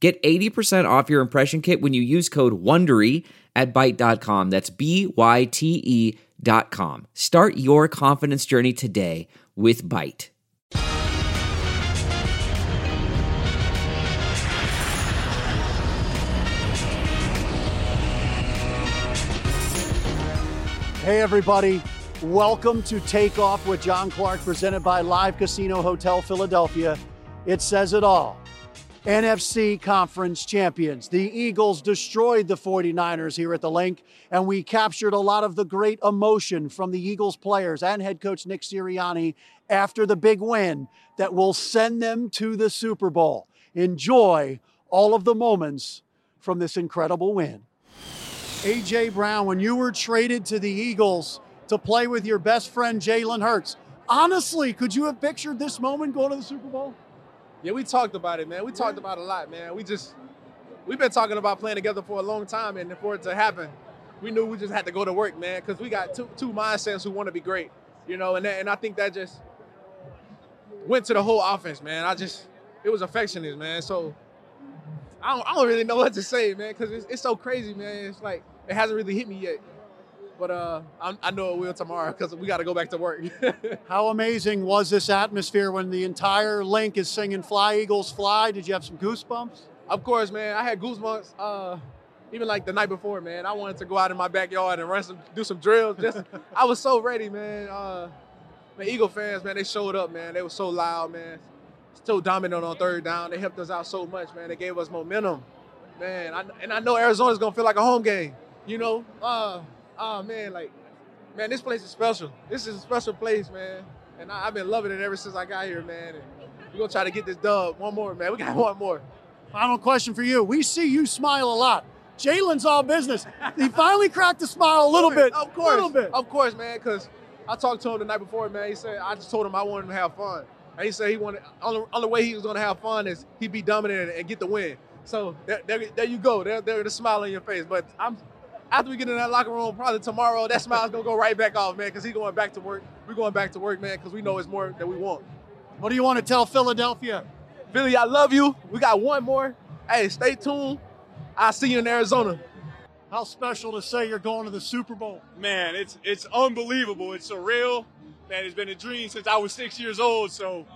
Get 80% off your impression kit when you use code WONDERY at Byte.com. That's B-Y-T-E dot com. Start your confidence journey today with Byte. Hey, everybody. Welcome to Take Off with John Clark, presented by Live Casino Hotel Philadelphia. It says it all. NFC Conference champions. The Eagles destroyed the 49ers here at the Linc, and we captured a lot of the great emotion from the Eagles players and head coach Nick Sirianni after the big win that will send them to the Super Bowl. Enjoy all of the moments from this incredible win. AJ Brown, when you were traded to the Eagles to play with your best friend Jalen Hurts, honestly, could you have pictured this moment going to the Super Bowl? Yeah, we talked about it, man. We talked about it a lot, man. We just we've been talking about playing together for a long time, and for it to happen, we knew we just had to go to work, man, because we got two two mindsets who want to be great, you know. And that, and I think that just went to the whole offense, man. I just it was affectionate, man. So I don't, I don't really know what to say, man, because it's, it's so crazy, man. It's like it hasn't really hit me yet. But uh, I, I know it will tomorrow because we got to go back to work. How amazing was this atmosphere when the entire Linc is singing "Fly Eagles Fly"? Did you have some goosebumps? Of course, man. I had goosebumps. Uh, even like the night before, man. I wanted to go out in my backyard and run some, do some drills. Just, I was so ready, man. Uh, man, Eagle fans, man, they showed up, man. They were so loud, man. Still dominant on third down. They helped us out so much, man. They gave us momentum, man. I, and I know Arizona's gonna feel like a home game. You know, uh, oh man, like, man, this place is special. This is a special place, man. And I, have been loving it ever since I got here, man. And we're gonna try to get this dub. One more, man. We got one more. Final question for you. We see you smile a lot. Jalen's all business. He finally cracked a smile a little bit. Of course. A little bit. Of course, man, because I talked to him the night before, man. He said, I just told him I wanted him to have fun. And he said he wanted, only, only way he was going to have fun is he'd be dominant and, and get the win. So there, there, there you go. There, there, the smile on your face. But I'm after we get in that locker room, probably tomorrow, that smile's gonna go right back off, man, because he's going back to work. We're going back to work, man, because we know it's more than we want. What do you want to tell Philadelphia? Philly, I love you. We got one more. Hey, stay tuned. I'll see you in Arizona. How special to say you're going to the Super Bowl. Man, it's it's unbelievable. It's surreal. Man, it's been a dream since I was six years old. So,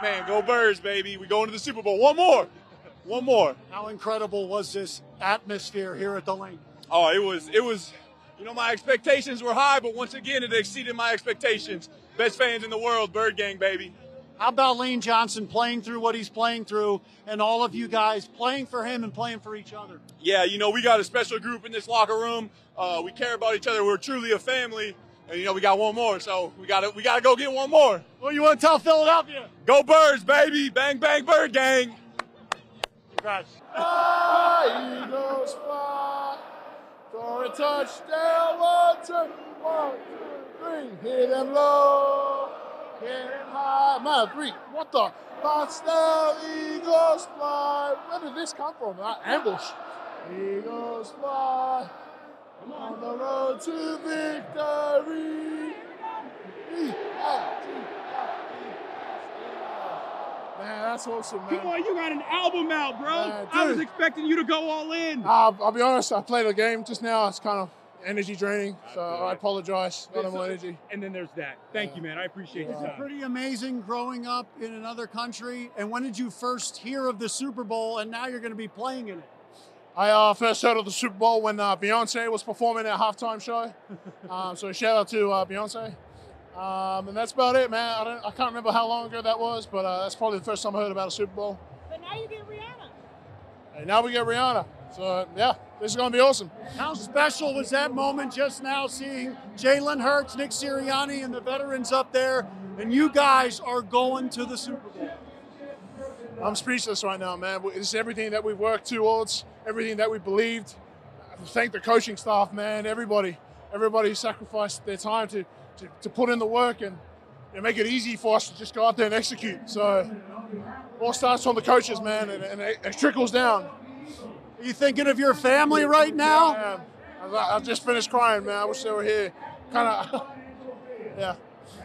man, go Birds, baby. We going to the Super Bowl. One more. One more. How incredible was this atmosphere here at the Linc? Oh, it was it was you know my expectations were high, but once again it exceeded my expectations. Best fans in the world, Bird Gang, baby. How about Lane Johnson playing through what he's playing through and all of you guys playing for him and playing for each other? Yeah, you know, we got a special group in this locker room. Uh, we care about each other. We're truly a family. And you know, we got one more, so we gotta we gotta go get one more. What you want to tell Philadelphia? Go Birds, baby! Bang bang Bird Gang! Congrats. For a touchdown. One, two, one, two, three. Hit him low, hit him high. My three. What the? Touchdown, Eagles fly. Where did this come from? Uh, ambush. Eagles fly. On the road to victory. Man, that's awesome, man. Come on, you got an album out, bro. Man, I was expecting you to go all in. Uh, I'll be honest, I played a game just now. It's kind of energy draining, so I apologize. Not enough energy. And then there's that. Thank you, man. I appreciate your It's Pretty amazing growing up in another country. And when did you first hear of the Super Bowl and now you're going to be playing in it? I uh, first heard of the Super Bowl when uh, Beyonce was performing at halftime show. um, so shout out to uh, Beyonce. Um, and that's about it, man. I, don't, I can't remember how long ago that was, but uh, that's probably the first time I heard about a Super Bowl. But now you get Rihanna. And now we get Rihanna. So yeah, this is gonna be awesome. How special was that moment just now seeing Jalen Hurts, Nick Sirianni, and the veterans up there, and you guys are going to the Super Bowl? I'm speechless right now, man. It's everything that we've worked towards, everything that we believed. Thank the coaching staff, man. Everybody, everybody sacrificed their time to, to, to put in the work and know, make it easy for us to just go out there and execute. So, all starts from the coaches, man, and, and it, it, trickles down. Are you thinking of your family right now? Yeah, I, I just finished crying, man. I wish they were here. Kind of, yeah.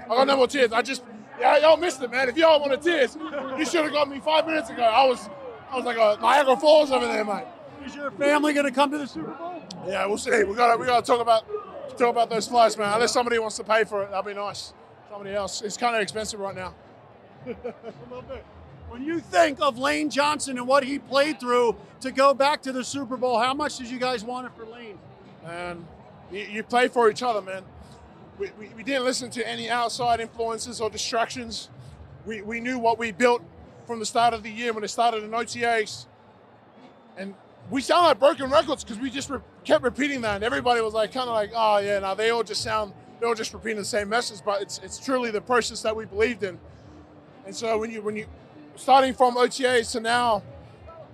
I got no more tears. I just, yeah, y'all missed it, man. If y'all wanted tears, you should have got me five minutes ago. I was, I was like a Niagara Falls over there, mate. Is your family going to come to the Super Bowl? Yeah, we'll see. We got to, we got to talk about, talk about those flights, man. Unless somebody wants to pay for it, that'd be nice. Somebody else. It's kind of expensive right now. a little bit. When you think of Lane Johnson and what he played through to go back to the Super Bowl, how much did you guys want it for Lane? And you, you play for each other, man. We, we, we, didn't listen to any outside influences or distractions. We, we knew what we built from the start of the year when it started in OTAs. And we sound like broken records because we just re- kept repeating that. And everybody was like, kind of like, oh, yeah, now they all just sound, they're all just repeating the same message. But it's, it's truly the process that we believed in. And so when you, when you, starting from OTAs to now,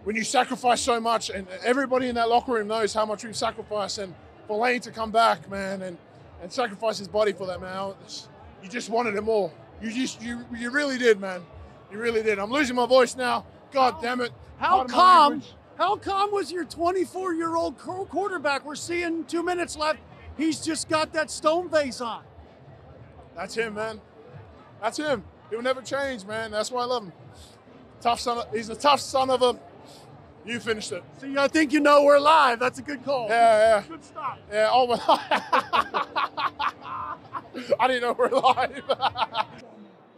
when you sacrifice so much, and everybody in that locker room knows how much we've sacrificed, and for Lane to come back, man, and and sacrifice his body for that, man, you just wanted it more. You just you you really did, man. You really did. I'm losing my voice now. God damn it. How calm? How calm was your 24 year old quarterback? We're seeing two minutes left. He's just got that stone face on. That's him, man. That's him. He'll never change, man. That's why I love him. Tough son. Of, he's a tough son of a. You finished it. See, I think you know we're live. That's a good call. Yeah, yeah. Good stop. Yeah. Oh my. I didn't know we're live.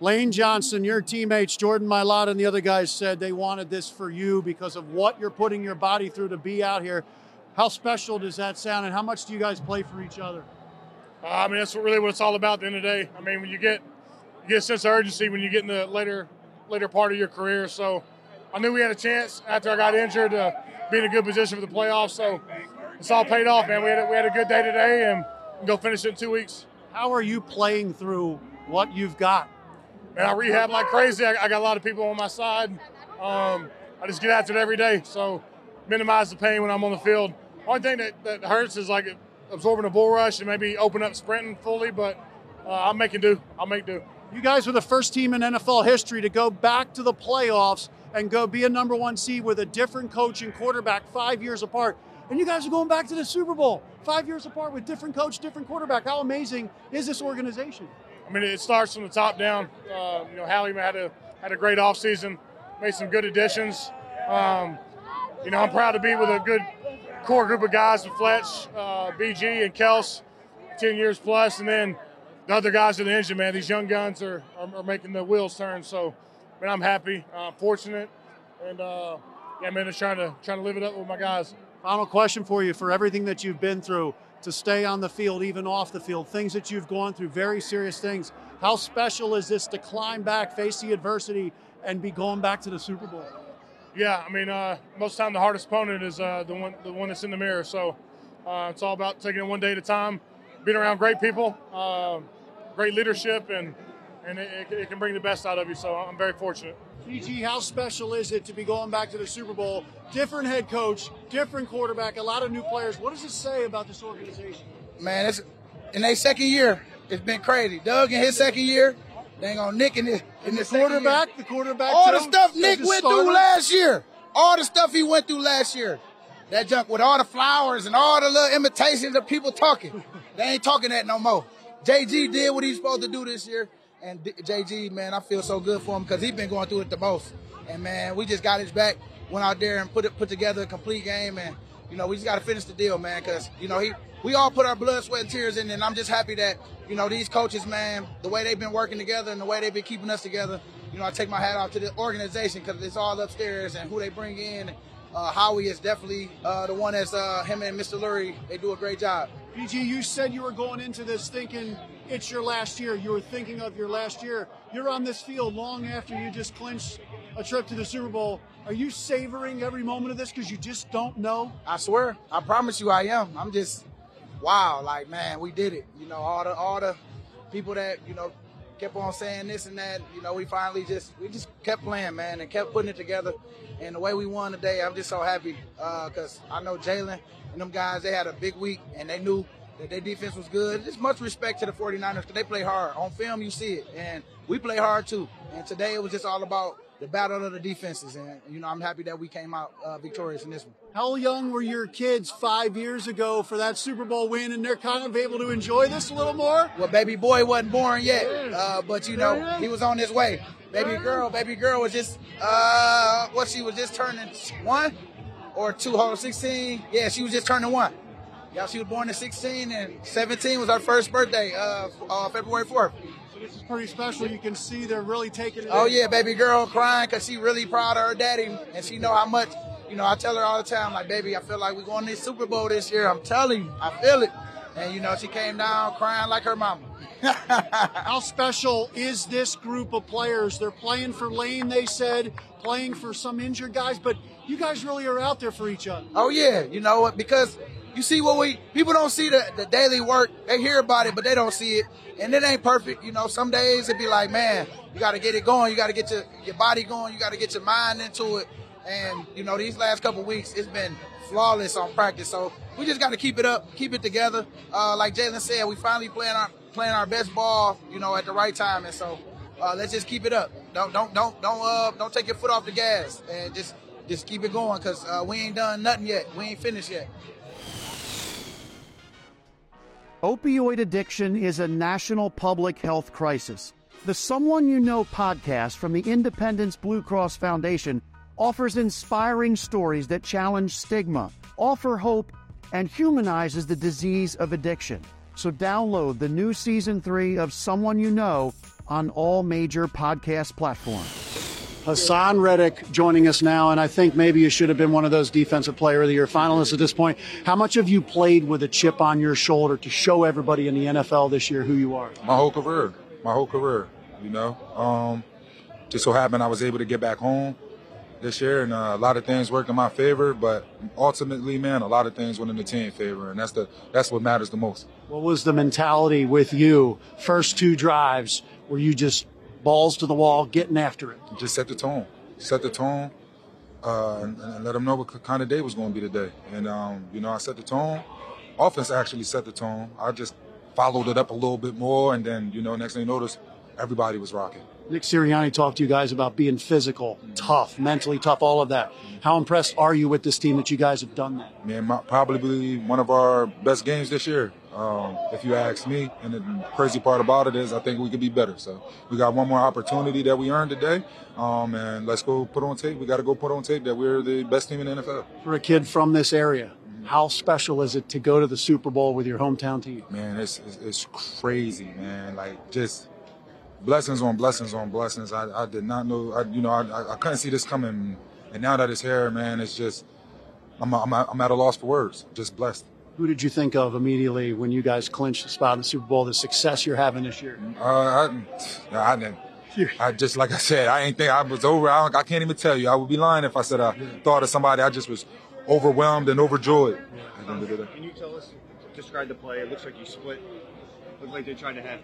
Lane Johnson, your teammates, Jordan Mailata, and the other guys said they wanted this for you because of what you're putting your body through to be out here. How special does that sound, and how much do you guys play for each other? Uh, I mean, that's really what it's all about at the end of the day. I mean, when you get you get a sense of urgency when you get in the later later part of your career. So I knew we had a chance after I got injured to be in a good position for the playoffs. So it's all paid off, man. We had a, we had a good day today and go finish it in two weeks. How are you playing through what you've got? Man, I rehab like crazy. I, I got a lot of people on my side. Um, I just get after it every day. So minimize the pain when I'm on the field. Only thing that, that hurts is like absorbing a bull rush and maybe open up sprinting fully, but uh, I'm making do. I'll make do. You guys were the first team in NFL history to go back to the playoffs and go be a number one seed with a different coach and quarterback five years apart. And you guys are going back to the Super Bowl five years apart with different coach, different quarterback. How amazing is this organization? I mean, it starts from the top down. Uh, you know, Howie had a had a great offseason, made some good additions. Um, you know, I'm proud to be with a good core group of guys with Fletch, uh, BG, and Kels, 10 years plus, and then the other guys in the engine, man. These young guns are, are, are making the wheels turn. So, man, I'm happy, uh, fortunate, and uh, yeah, man, just trying to trying to live it up with my guys. Final question for you: for everything that you've been through, to stay on the field, even off the field, things that you've gone through, very serious things. How special is this to climb back, face the adversity, and be going back to the Super Bowl? Yeah, I mean, uh, most time the hardest opponent is uh, the one the one that's in the mirror. So uh, it's all about taking it one day at a time, being around great people. Uh, great leadership, and and it, it, can bring the best out of you. So I'm very fortunate. BG, how special is it to be going back to the Super Bowl? Different head coach, different quarterback, a lot of new players. What does it say about this organization? Man, it's in their second year. It's been crazy. Doug in his second year, dang on Nick in, the, in the, the quarterback, the quarterback. All the stuff Nick went starter. through last year. All the stuff he went through last year. That junk with all the flowers and all the little imitations of people talking. they ain't talking that no more. JG did what he's supposed to do this year. And JG, man, I feel so good for him because he's been going through it the most. And man, we just got his back, went out there and put it put together a complete game. And you know, we just got to finish the deal, man, because you know he we all put our blood, sweat, and tears in. And I'm just happy that you know these coaches, man, the way they've been working together and the way they've been keeping us together. You know, I take my hat off to the organization because it's all upstairs and who they bring in. Uh, Howie is definitely uh, the one that's uh, him and Mr. Lurie. They do a great job. BG, you said you were going into this thinking it's your last year. You were thinking of your last year. You're on this field long after you just clinched a trip to the Super Bowl. Are you savoring every moment of this because you just don't know? I swear. I promise you I am. I'm just wow, like man, we did it. You know, all the all the people that, you know, kept on saying this and that. You know, we finally just we just kept playing, man, and kept putting it together. And the way we won today, I'm just so happy because uh, I know Jalen and them guys. They had a big week, and they knew that their defense was good. Just much respect to the 49ers because they play hard. On film, you see it, and we play hard too. And today it was just all about the battle of the defenses, and you know I'm happy that we came out uh, victorious in this one. How young were your kids five years ago for that Super Bowl win, and they're kind of able to enjoy this a little more? Well, baby boy wasn't born yet, uh, but you know he was on his way. Baby girl, baby girl was just uh, what she was just turning one or two, hold 16. Yeah, she was just turning one. Yeah, she was born in 16, and 17 was our first birthday, uh, uh, February 4th. This is pretty special. You can see they're really taking it. Oh in. yeah, baby girl crying because she really proud of her daddy, and she know how much. You know, I tell her all the time, like, baby, I feel like we're going to the Super Bowl this year. I'm telling you, I feel it. And you know, she came down crying like her mama. How special is this group of players? They're playing for Lane, they said, playing for some injured guys, but you guys really are out there for each other. Oh yeah, you know what? Because you see what we people don't see the, the daily work. They hear about it, but they don't see it. And it ain't perfect. You know, some days it be like, man, you got to get it going. You got to get your, your body going. You got to get your mind into it. And, you know, these last couple weeks, it's been flawless on practice. So we just got to keep it up, keep it together. Uh, like Jalen said, we finally playing our playing our best ball, you know, at the right time. And so uh, let's just keep it up. Don't don't don't don't uh, don't take your foot off the gas and just just keep it going because uh, we ain't done nothing yet. We ain't finished yet. Opioid addiction is a national public health crisis. The Someone You Know podcast from the Independence Blue Cross Foundation offers inspiring stories that challenge stigma, offer hope, and humanizes the disease of addiction. So download the new season three of Someone You Know on all major podcast platforms. Haason Reddick joining us now, and I think maybe you should have been one of those Defensive Player of the Year finalists at this point. How much have you played with a chip on your shoulder to show everybody in the NFL this year who you are? My whole career, my whole career, you know. Um, just so happened I was able to get back home this year, and uh, a lot of things worked in my favor. But ultimately, man, a lot of things went in the team favor, and that's the that's what matters the most. What was the mentality with you? First two drives, were you just balls to the wall, getting after it? Just set the tone, set the tone, uh, and, and, let them know what kind of day was going to be today. And um, you know, I set the tone. Offense actually set the tone. I just followed it up a little bit more, and then you know, next thing you notice, everybody was rocking. Nick Sirianni talked to you guys about being physical, tough, mentally tough, all of that. How impressed are you with this team that you guys have done that? Man, my, probably one of our best games this year, um, if you ask me. And the crazy part about it is, I think we could be better. So we got one more opportunity that we earned today, um, and let's go put on tape. We got to go put on tape that we're the best team in the NFL. For a kid from this area, how special is it to go to the Super Bowl with your hometown team? Man, it's, it's, it's crazy, man. Like just blessings on blessings on blessings. I, I did not know, I, you know, I, I couldn't see this coming. And now that it's here, man, it's just, I'm, I'm, I'm at a loss for words. Just blessed. Who did you think of immediately when you guys clinched the spot in the Super Bowl, the success you're having this year? Uh, I, I didn't. I just, like I said, I ain't think I was over. I, I can't even tell you. I would be lying if I said I thought of somebody. I just was overwhelmed and overjoyed. Can you tell us, describe the play? It looks like you split. Looked like they tried to have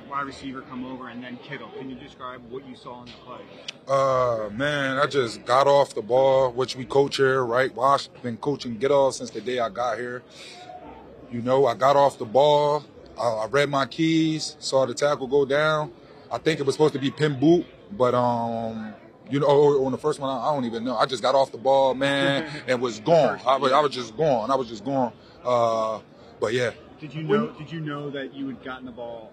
wide receiver come over and then Kittle. Can you describe what you saw in the play? Uh, man, I just got off the ball, which we coach here, right? Wash been coaching get off since the day I got here. You know, I got off the ball. I, I read my keys, saw the tackle go down. I think it was supposed to be pin boot, but um, you know, on the first one, I, don't even know. I just got off the ball, man, and was gone. I was, I was just gone. I was just gone. Uh, but yeah. Did you know? Did you know that you had gotten the ball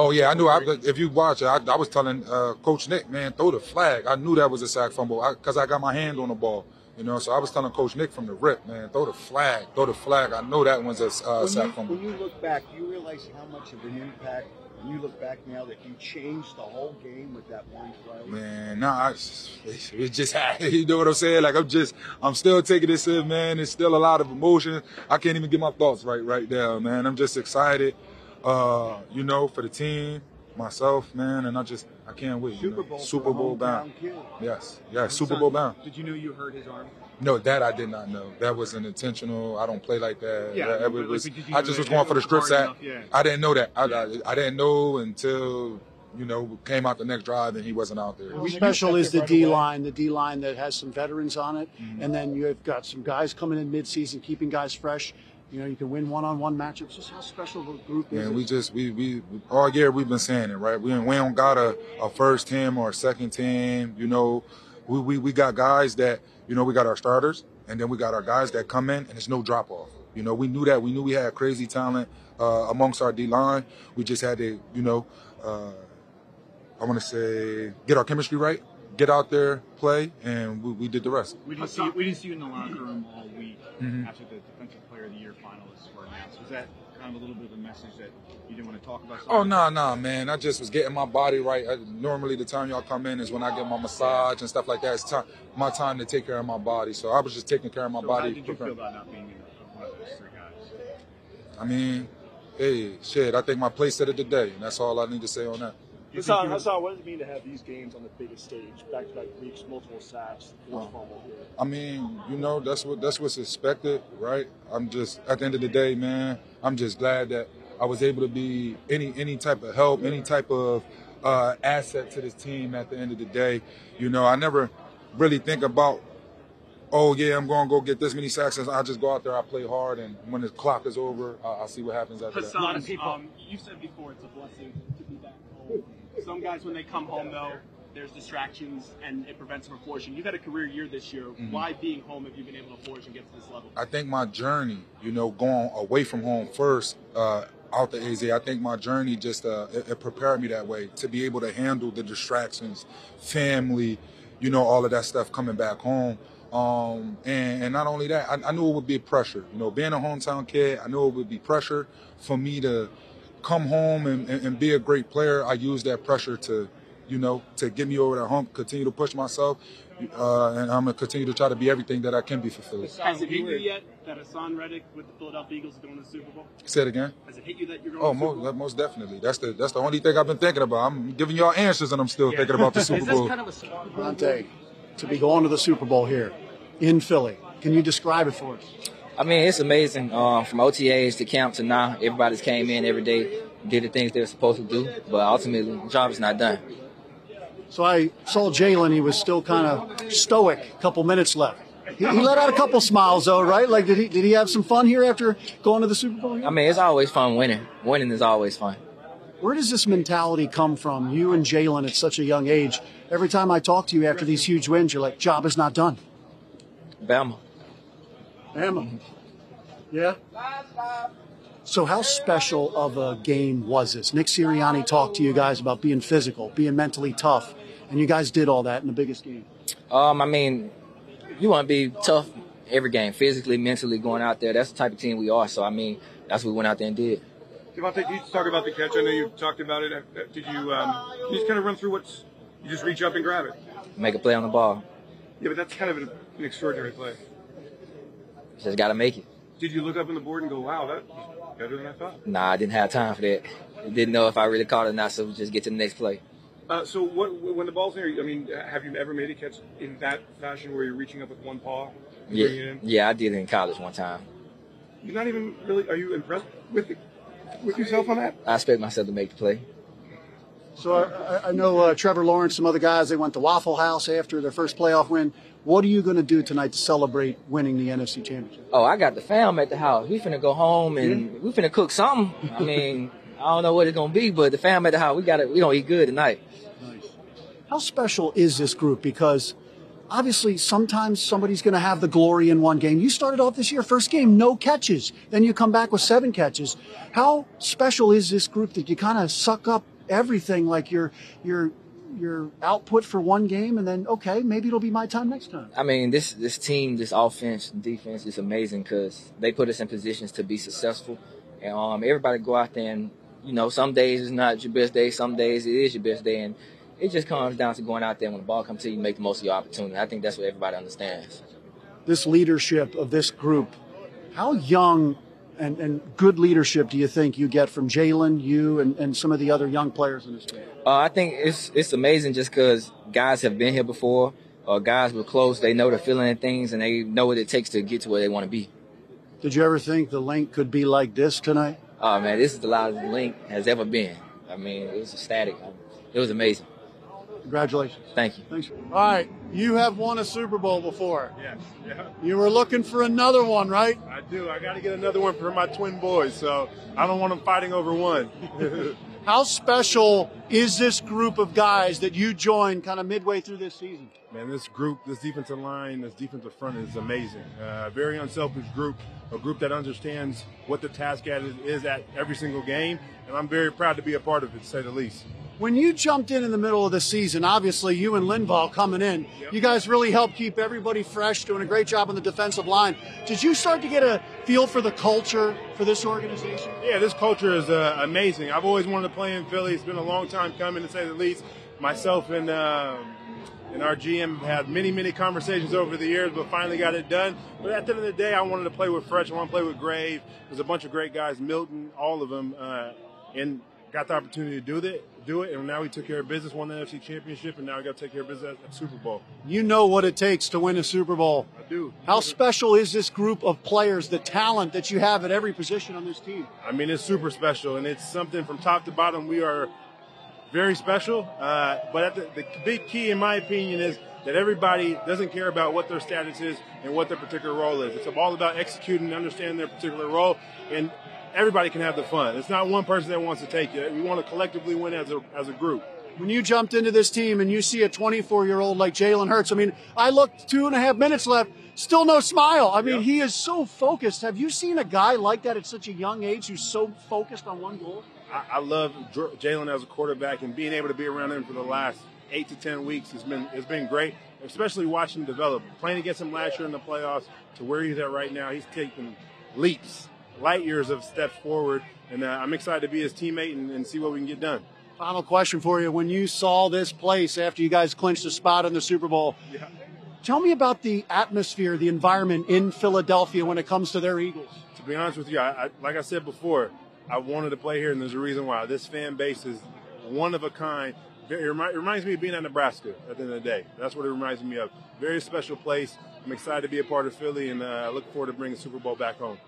Oh yeah, I knew. I, if you watch it, I, I was telling uh, Coach Nick, man, throw the flag. I knew that was a sack fumble because I, I, got my hand on the ball. You know, so I was telling Coach Nick from the rip, man, throw the flag, throw the flag. I know that one's a uh, sack you, fumble. When you look back, you realize how much of an impact. When you look back now, that you changed the whole game with that one play. Man, nah, it's, it's just you know what I'm saying. Like I'm just, I'm still taking this in, man. It's still a lot of emotion. I can't even get my thoughts right right now, man. I'm just excited, uh, you know, for the team myself, man, and I just I can't wait. Super Bowl, Super Bowl bound. Kid. Yes, yes, Super Bowl bound. Did you know you hurt his arm? No, that I did not know. That was an intentional. I don't play like that. Yeah, that, but, was, but I just was going for the strip sack. Yeah. I didn't know that. I, I, I, didn't know until you know, came out the next drive and he wasn't out there. How special is the D line, the D line that has some veterans on it, and then you've got some guys coming in mid-season, keeping guys fresh. You know, you can win one-on-one matchups. Just how special the a group is Man, it? we just we we all year we've been saying it, right? We we don't got a, a first team or a second team. You know, we, we we got guys that you know we got our starters, and then we got our guys that come in, and it's no drop off. You know, we knew that. We knew we had crazy talent uh, amongst our D line. We just had to, you know, uh, I want to say get our chemistry right, get out there, play, and we, we did the rest. We didn't, see, you- we didn't see you in the locker room all week Mhm. after the Defensive Player of the Year finalists were announced. Was that kind of a little bit of a message that you didn't want to talk about? Oh no, no, man! I just was getting my body right. I, normally, the time y'all come in is when I get my massage and stuff like that. It's time, my time to take care of my body. So I was just taking care of my So body. How did you feel about not being in one of those three guys? I mean, hey, shit! I think my place said it today, and that's all I need to say on that. Haason, Haason, what does it mean to have these games on the biggest stage, back-to-back weeks, multiple sacks, forced fumble? I mean, you know, that's what that's what's expected, right? I'm just at the end of the day, man. I'm just glad that I was able to be any any type of help, any type of uh, asset to this team. At the end of the day, you know, I never really think about, oh yeah, I'm going to go get this many sacks. and I just go out there, I play hard, and when the clock is over, I, I'll see what happens after that. Haason, um, you said before it's a blessing to be back home. Some guys, when they come home, though, there's distractions and it prevents them from flourishing. You've had a career year this year. Mhm. Why being home have you been able to flourish and get to this level? I think my journey, you know, going away from home first, uh, out the AZ, I think my journey just uh, it, it prepared me that way to be able to handle the distractions, family, you know, all of that stuff coming back home. Um, and, and not only that, I, I knew it would be pressure. You know, being a hometown kid, I knew it would be pressure for me to come home and, and, and be a great player. I use that pressure to, you know, to get me over that hump, continue to push myself, uh, and I'm gonna continue to try to be everything that I can be for Philly. Has it hit you yet that Haason Reddick with the Philadelphia Eagles is going to the Super Bowl? Say it again. Has it hit you that you're going Oh, to the Super Bowl? most, most definitely. That's the that's the only thing I've been thinking about. I'm giving y'all answers, and I'm still thinking about the Super Bowl. Dante, to be going to the Super Bowl here in Philly. Can you describe it for us? I mean, it's amazing. Um, from OTAs to camp to now, everybody's came in every day, did the things they were supposed to do, but ultimately, the job is not done. So I saw Jalen. He was still kind of stoic. A couple minutes left. He, he let out a couple smiles though, right? Like, did he did he have some fun here after going to the Super Bowl? I mean, it's always fun winning. Winning is always fun. Where does this mentality come from? You and Jalen at such a young age. Every time I talk to you after these huge wins, you're like, "Job is not done." Bama. Bama. Yeah. So how special of a game was this? Nick Sirianni talked to you guys about being physical, being mentally tough, and you guys did all that in the biggest game. Um, I mean, you want to be tough every game, physically, mentally, going out there. That's the type of team we are. So, I mean, that's what we went out there and did. DeVonta, can you just talk about the catch? I know you talked about it. Uh, Did you, um, can you just kind of run through what's, you just reach up and grab it? Make a play on the ball. Yeah, but that's kind of an, an extraordinary play. Just got to make it. Did you look up on the board and go, wow, that was better than I thought? Nah, I didn't have time for that. Didn't know if I really caught it or not, so just get to the next play. Uh, so what, when the ball's there, I mean, have you ever made a catch in that fashion where you're reaching up with one paw Yeah, bringing it in? yeah, I did it in college one time. You're not even really, are you impressed with it, with yourself on that? I expect myself to make the play. So I, I know uh, Trevor Lawrence, some other guys, they went to Waffle House after their first playoff win. What are you going to do tonight to celebrate winning the NFC Championship? Oh, I got the fam at the house. We finna go home and we finna cook something. I mean, I don't know what it's gonna be, but the fam at the house, we got to We gonna eat good tonight. How special is this group? Because obviously sometimes somebody's going to have the glory in one game. You started off this year, first game, no catches. Then you come back with seven catches. How special is this group that you kind of suck up everything like your your your output for one game and then okay, maybe it'll be my time next time. I mean, this this team, this offense, defense is amazing because they put us in positions to be successful. And um, everybody go out there and you know, some days it's not your best day, some days it is your best day, and it just comes down to going out there when the ball comes to you, make the most of your opportunity. I think that's what everybody understands. This leadership of this group, how young and, and good leadership do you think you get from Jalen, you, and, and some of the other young players in this team? Uh, I think it's it's amazing just because guys have been here before, or guys were close. They know the feeling and things, and they know what it takes to get to where they want to be. Did you ever think the Linc could be like this tonight? Oh man, this is the loudest Linc has ever been. I mean, it was ecstatic. it was amazing. Congratulations. Thank you. Thanks. All right, you have won a Super Bowl before. Yes. Yeah. You were looking for another one, right? I do. I got to get another one for my twin boys, so I don't want them fighting over one. How special is this group of guys that you joined kind of midway through this season? Man, this group, this defensive line, this defensive front is amazing. Uh, very unselfish group, a group that understands what the task at is, is at every single game, and I'm very proud to be a part of it, to say the least. When you jumped in in the middle of the season, obviously you and Linval coming in, Yep. you guys really helped keep everybody fresh, doing a great job on the defensive line. Did you start to get a feel for the culture for this organization? Yeah, this culture is uh, amazing. I've always wanted to play in Philly. It's been a long time coming, to say the least. Myself and um and our GM had many, many conversations over the years, but finally got it done. But at the end of the day, I wanted to play with Fletch. I want to play with Grave. There's a bunch of great guys, Milton, all of them, uh, and got the opportunity to do that, do it. And now we took care of business, won the NFC Championship, and now we got to take care of business at Super Bowl. You know what it takes to win a Super Bowl. I do. How special is this group of players, the talent that you have at every position on this team? I mean, it's super special, and it's something from top to bottom. We are very special. Uh, but at the, the big key, in my opinion, is that everybody doesn't care about what their status is and what their particular role is. It's all about executing and understanding their particular role, and everybody can have the fun. It's not one person that wants to take it. We want to collectively win as a as a group. When you jumped into this team and you see a 24 year old like Jalen Hurts, I mean, I looked two and a half minutes left, still no smile. I mean, he is so focused. Have you seen a guy like that at such a young age who's so focused on one goal? I, I love Jalen as a quarterback and being able to be around him for the last eight to ten weeks has been has been great. Especially watching him develop. Playing against him last year in the playoffs to where he's at right now, he's taking leaps, light years of steps forward, and uh, I'm excited to be his teammate and, and see what we can get done. Final question for you. When you saw this place after you guys clinched a spot in the Super Bowl, Yeah. tell me about the atmosphere, the environment in Philadelphia when it comes to their Eagles. To be honest with you, I, I, like I said before, I wanted to play here, and there's a reason why. This fan base is one of a kind. It, remi- it reminds me of being at Nebraska at the end of the day. That's what it reminds me of. Very special place. I'm excited to be a part of Philly, and uh, I look forward to bringing the Super Bowl back home.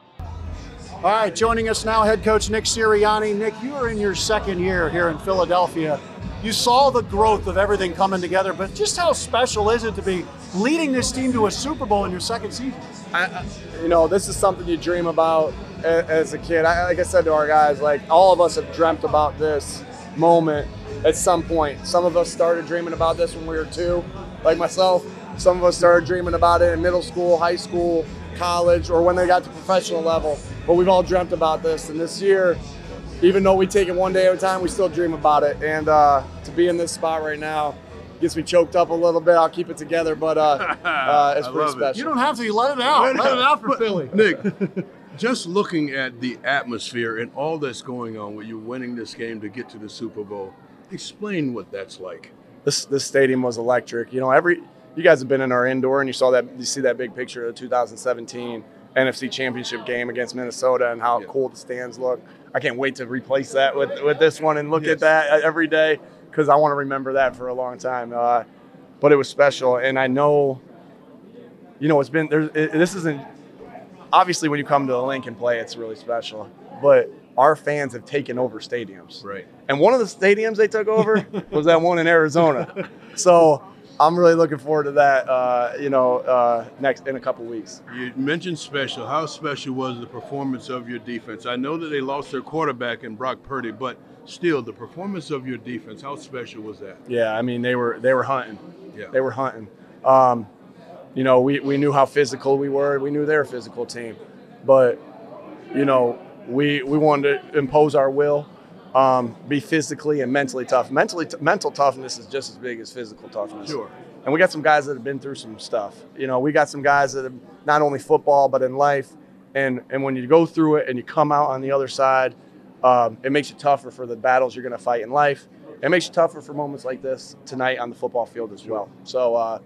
All right, joining us now, head coach Nick Sirianni. Nick, you are in your second year here in Philadelphia. You saw the growth of everything coming together, but just how special is it to be leading this team to a Super Bowl in your second season? I, you know, this is something you dream about as a kid. I, like I said to our guys, like all of us have dreamt about this moment at some point. Some of us started dreaming about this when we were two, like myself. Some of us started dreaming about it in middle school, high school, college, or when they got to professional level. But we've all dreamt about this. And this year, even though we take it one day at a time, we still dream about it. And uh, to be in this spot right now gets me choked up a little bit. I'll keep it together, but uh, uh, it's I pretty love it. special. You don't have to. You let it out. Let it out for Philly. Nick, just looking at the atmosphere and all that's going on with you winning this game to get to the Super Bowl, explain what that's like. this this stadium was electric. You know, every you guys have been in our indoor and you saw that you see that big picture of the 2017 NFC Championship game against Minnesota and how cool the stands look. I can't wait to replace that with with this one and look at that every day because I want to remember that for a long time. Uh, but it was special, and I know, you know, it's been there. It, this isn't obviously when you come to the Linc and play, it's really special. But our fans have taken over stadiums. Right. And one of the stadiums they took over was that one in Arizona. So I'm really looking forward to that. Uh, you know, uh, next in a couple weeks. You mentioned special. How special was the performance of your defense? I know that they lost their quarterback in Brock Purdy, but still, the performance of your defense, how special was that? Yeah, I mean they were they were hunting. Yeah. They were hunting. Um, you know, we, we knew how physical we were. We knew they were a physical team, but you know, we we wanted to impose our will, um, be physically and mentally tough. Mentally, mental toughness is just as big as physical toughness. Sure. And we got some guys that have been through some stuff. You know, we got some guys that have not only football but in life. And and when you go through it and you come out on the other side, um, it makes you tougher for the battles you're going to fight in life. It makes you tougher for moments like this tonight on the football field as well. So, uh,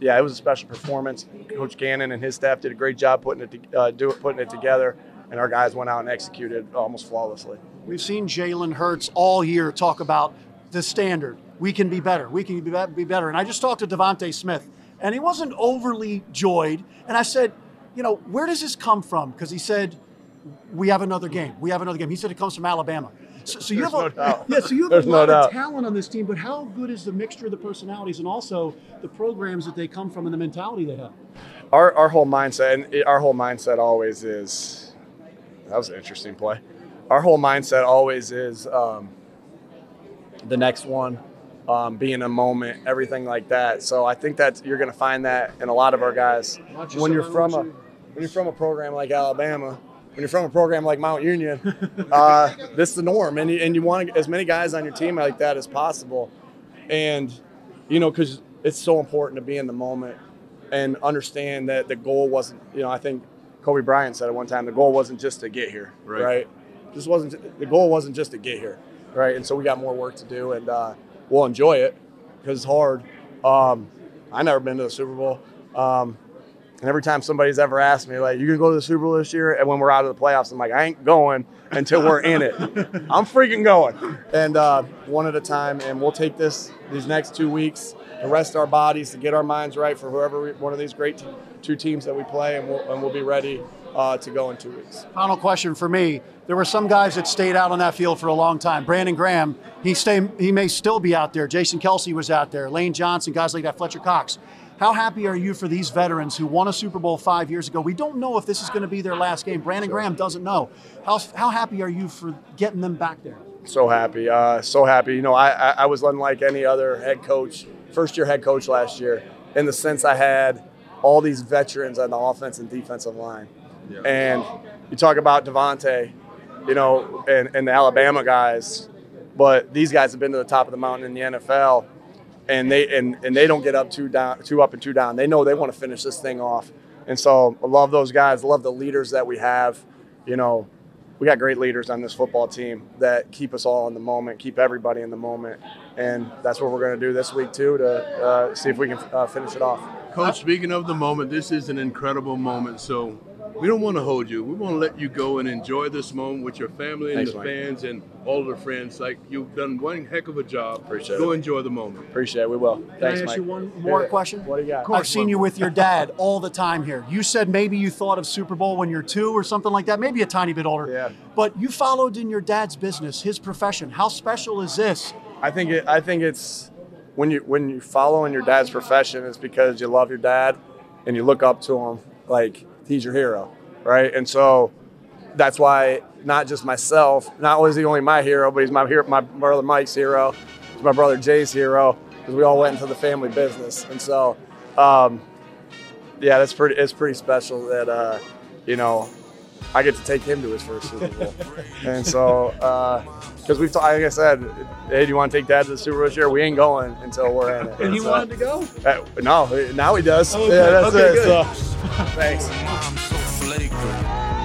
yeah, it was a special performance. Coach Gannon and his staff did a great job putting it to, uh, do it, putting it together, and our guys went out and executed almost flawlessly. We've seen Jalen Hurts all year talk about the standard. We can be better. We can be be- be better. And I just talked to DeVonta Smith, and he wasn't overly joyed. And I said, you know, where does this come from? Because he said, we have another game. We have another game. He said it comes from Alabama. So, so you have a, no doubt. yeah, so you have There's a no lot doubt. of talent on this team, but how good is the mixture of the personalities and also the programs that they come from and the mentality they have? our our whole mindset and our whole mindset always is that was an interesting play. Our whole mindset always is um, the next one, um, being a moment, everything like that. So I think that you're going to find that in a lot of our guys when you're from a when you're from a program like Alabama. When you're from a program like Mount Union, uh, this is the norm, and you, and you want as many guys on your team like that as possible, and you know because it's so important to be in the moment and understand that the goal wasn't, you know, I think Kobe Bryant said at one time, the goal wasn't just to get here, Right. right? Just wasn't the goal wasn't just to get here, right? And so we got more work to do, and uh, we'll enjoy it because it's hard. Um, I never been to the Super Bowl, um, and every time somebody's ever asked me, like, "You gonna go to the Super Bowl this year?" and when we're out of the playoffs, I'm like, "I ain't going until we're in it. I'm freaking going." And uh, one at a time, and we'll take this these next two weeks to rest our bodies, to get our minds right for whoever we, one of these great t- two teams that we play, and we'll, and we'll be ready uh, to go in two weeks. Final question for me. There were some guys that stayed out on that field for a long time. Brandon Graham, he stay, he may still be out there. Jason Kelce was out there. Lane Johnson, guys like that. Fletcher Cox. How happy are you for these veterans who won a Super Bowl five years ago? We don't know if this is going to be their last game. Brandon Graham doesn't know. How, how happy are you for getting them back there? So happy, uh, so happy. You know, I, I, I was unlike any other head coach, first year head coach last year, in the sense I had all these veterans on the offense and defensive line. And you talk about DeVonta, you know, and, and the Alabama guys, but these guys have been to the top of the mountain in the NFL, and they and, and they don't get up two down, two up and two down. They know they want to finish this thing off, and so I love those guys. Love the leaders that we have. You know, we got great leaders on this football team that keep us all in the moment, keep everybody in the moment, and that's what we're going to do this week too to uh, see if we can uh, finish it off. Coach, speaking of the moment, this is an incredible moment. So we don't want to hold you. We want to let you go and enjoy this moment with your family and Thanks, the Mike. fans and all the friends. Like you've done one heck of a job. Appreciate go it. enjoy the moment. Appreciate it. We will. Can I ask Mike. you one more question? What do you got? I've seen you with your dad all the time here. You said maybe you thought of Super Bowl when you're two or something like that, maybe a tiny bit older. Yeah. But you followed in your dad's business, his profession. How special is this? I think it, I think it's when you when you follow in your dad's profession, it's because you love your dad and you look up to him like he's your hero, right? And so that's why not just myself, not only is he only my hero, but he's my hero, my brother Mike's hero, he's my brother Jay's hero, because we all went into the family business, and so um, yeah, that's pretty. It's pretty special that uh, you know I get to take him to his first Super Bowl, and so because we've, ta- like I said, hey, do you want to take Dad to the Super Bowl this year? We ain't going until we're in it. And he so- wanted to go? Uh, no, now he does. Okay, Yeah, that's okay, it. good. So, thanks. I'm so flagrant.